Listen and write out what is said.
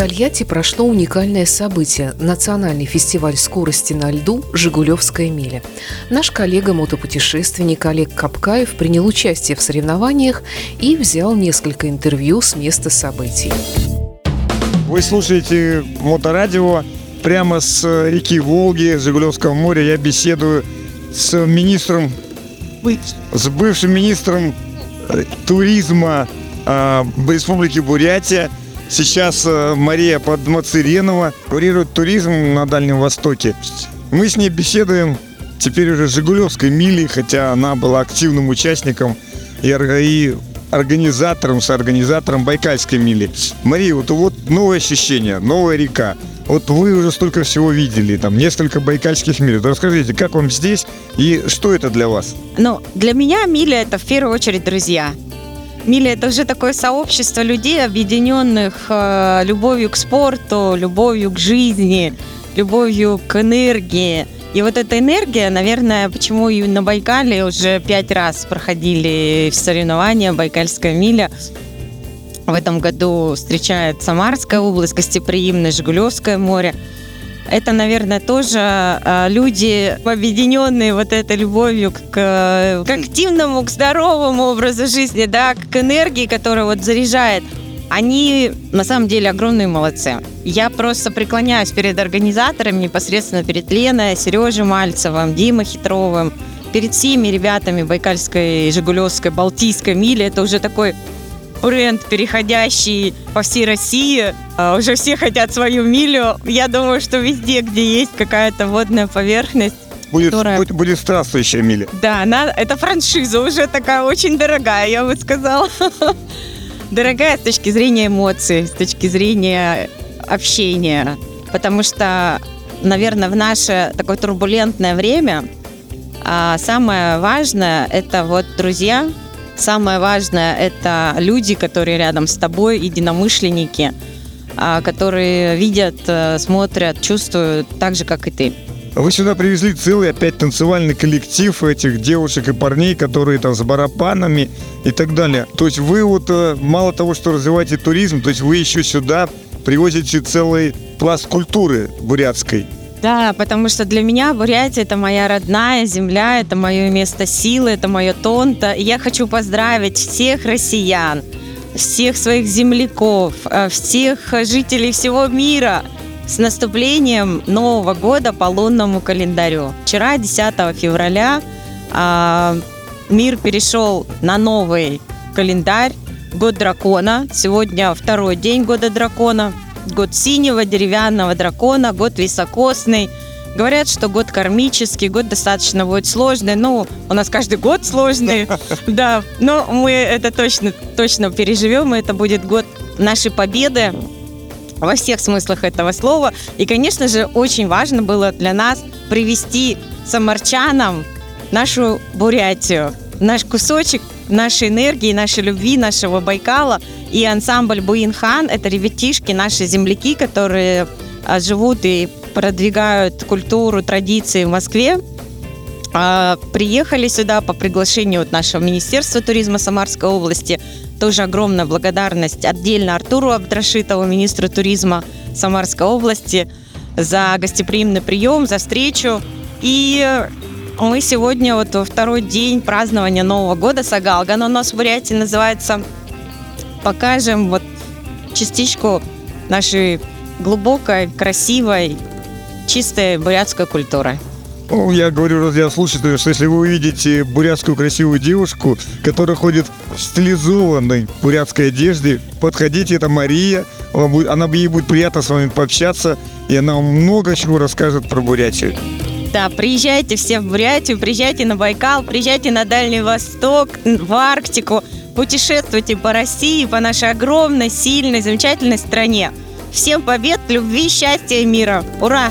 Тольятти прошло уникальное событие – национальный фестиваль скорости на льду «Жигулевская миля». Наш коллега-мотопутешественник Олег Капкаев принял участие в соревнованиях и взял несколько интервью с места событий. Вы слушаете моторадио прямо с реки Волги, Жигулевского моря. Я беседую с министром, с бывшим министром э, туризма э, Республики Бурятия. Сейчас э, Мария Подмацеренова курирует туризм на Дальнем Востоке. Мы с ней беседуем теперь уже Жигулевской мили, хотя она была активным участником и, организатором, соорганизатором Байкальской мили. Мария, вот, вот новое ощущение, новая река. Вот вы уже столько всего видели, там несколько байкальских миль. Расскажите, как вам здесь и что это для вас? Ну, для меня миля это в первую очередь друзья. Миля это уже такое сообщество людей, объединенных э, любовью к спорту, любовью к жизни, любовью к энергии. И вот эта энергия, наверное, почему и на Байкале уже пять раз проходили соревнования Байкальская миля. В этом году встречает Самарская область, гостеприимное Жигулевское море. Это, наверное, тоже э, люди, объединенные вот этой любовью к, к активному, к здоровому образу жизни, да, к энергии, которая вот заряжает. Они на самом деле огромные молодцы. Я просто преклоняюсь перед организаторами, непосредственно перед Леной, Сережей Мальцевым, Димой Хитровым, перед всеми ребятами Байкальской, Жигулевской, Балтийской мили. Это уже такой бренд, переходящий по всей России. А, уже все хотят свою милю. Я думаю, что везде, где есть какая-то водная поверхность, Будет, которая... будет, будет здравствующая миля. Да, она, это франшиза уже такая очень дорогая, я бы сказала. дорогая с точки зрения эмоций, с точки зрения общения. Потому что, наверное, в наше такое турбулентное время а самое важное – это вот друзья, самое важное – это люди, которые рядом с тобой, единомышленники, а, которые видят, э, смотрят, чувствуют так же, как и ты. Вы сюда привезли целый опять танцевальный коллектив этих девушек и парней, которые там с барабанами и так далее. То есть вы вот э, мало того, что развиваете туризм, то есть вы еще сюда привозите целый пласт культуры бурятской. Да, потому что для меня Бурятия это моя родная земля, это мое место силы, это мое тонто. И я хочу поздравить всех россиян, всех своих земляков, э, всех жителей всего мира – с наступлением Нового года по лунному календарю. Вчера, 10 февраля, а, мир перешел на новый календарь, год дракона. Сегодня второй день года дракона. Год синего деревянного дракона, год високосный. Говорят, что год кармический, год достаточно будет сложный. Ну, у нас каждый год сложный, да. Но мы это точно, точно переживем. Это будет год нашей победы, во всех смыслах этого слова. И, конечно же, очень важно было для нас привести самарчанам нашу Бурятию, наш кусочек нашей энергии, нашей любви, нашего Байкала. И ансамбль Буинхан – это ребятишки, наши земляки, которые а, живут и продвигают культуру, традиции в Москве. А, приехали сюда по приглашению от нашего Министерства туризма Самарской области – тоже огромная благодарность отдельно Артуру Абдрашитову, министру туризма Самарской области, за гостеприимный прием, за встречу. И мы сегодня вот во второй день празднования Нового года Сагалга, но у нас в Бурятии называется «Покажем вот частичку нашей глубокой, красивой, чистой бурятской культуры». Ну, я говорю радиослушателям, что если вы увидите бурятскую красивую девушку, которая ходит в стилизованной бурятской одежде, подходите, это Мария, она, ей будет приятно с вами пообщаться, и она вам много чего расскажет про Бурятию. Да, приезжайте все в Бурятию, приезжайте на Байкал, приезжайте на Дальний Восток, в Арктику, путешествуйте по России, по нашей огромной, сильной, замечательной стране. Всем побед, любви, счастья и мира. Ура!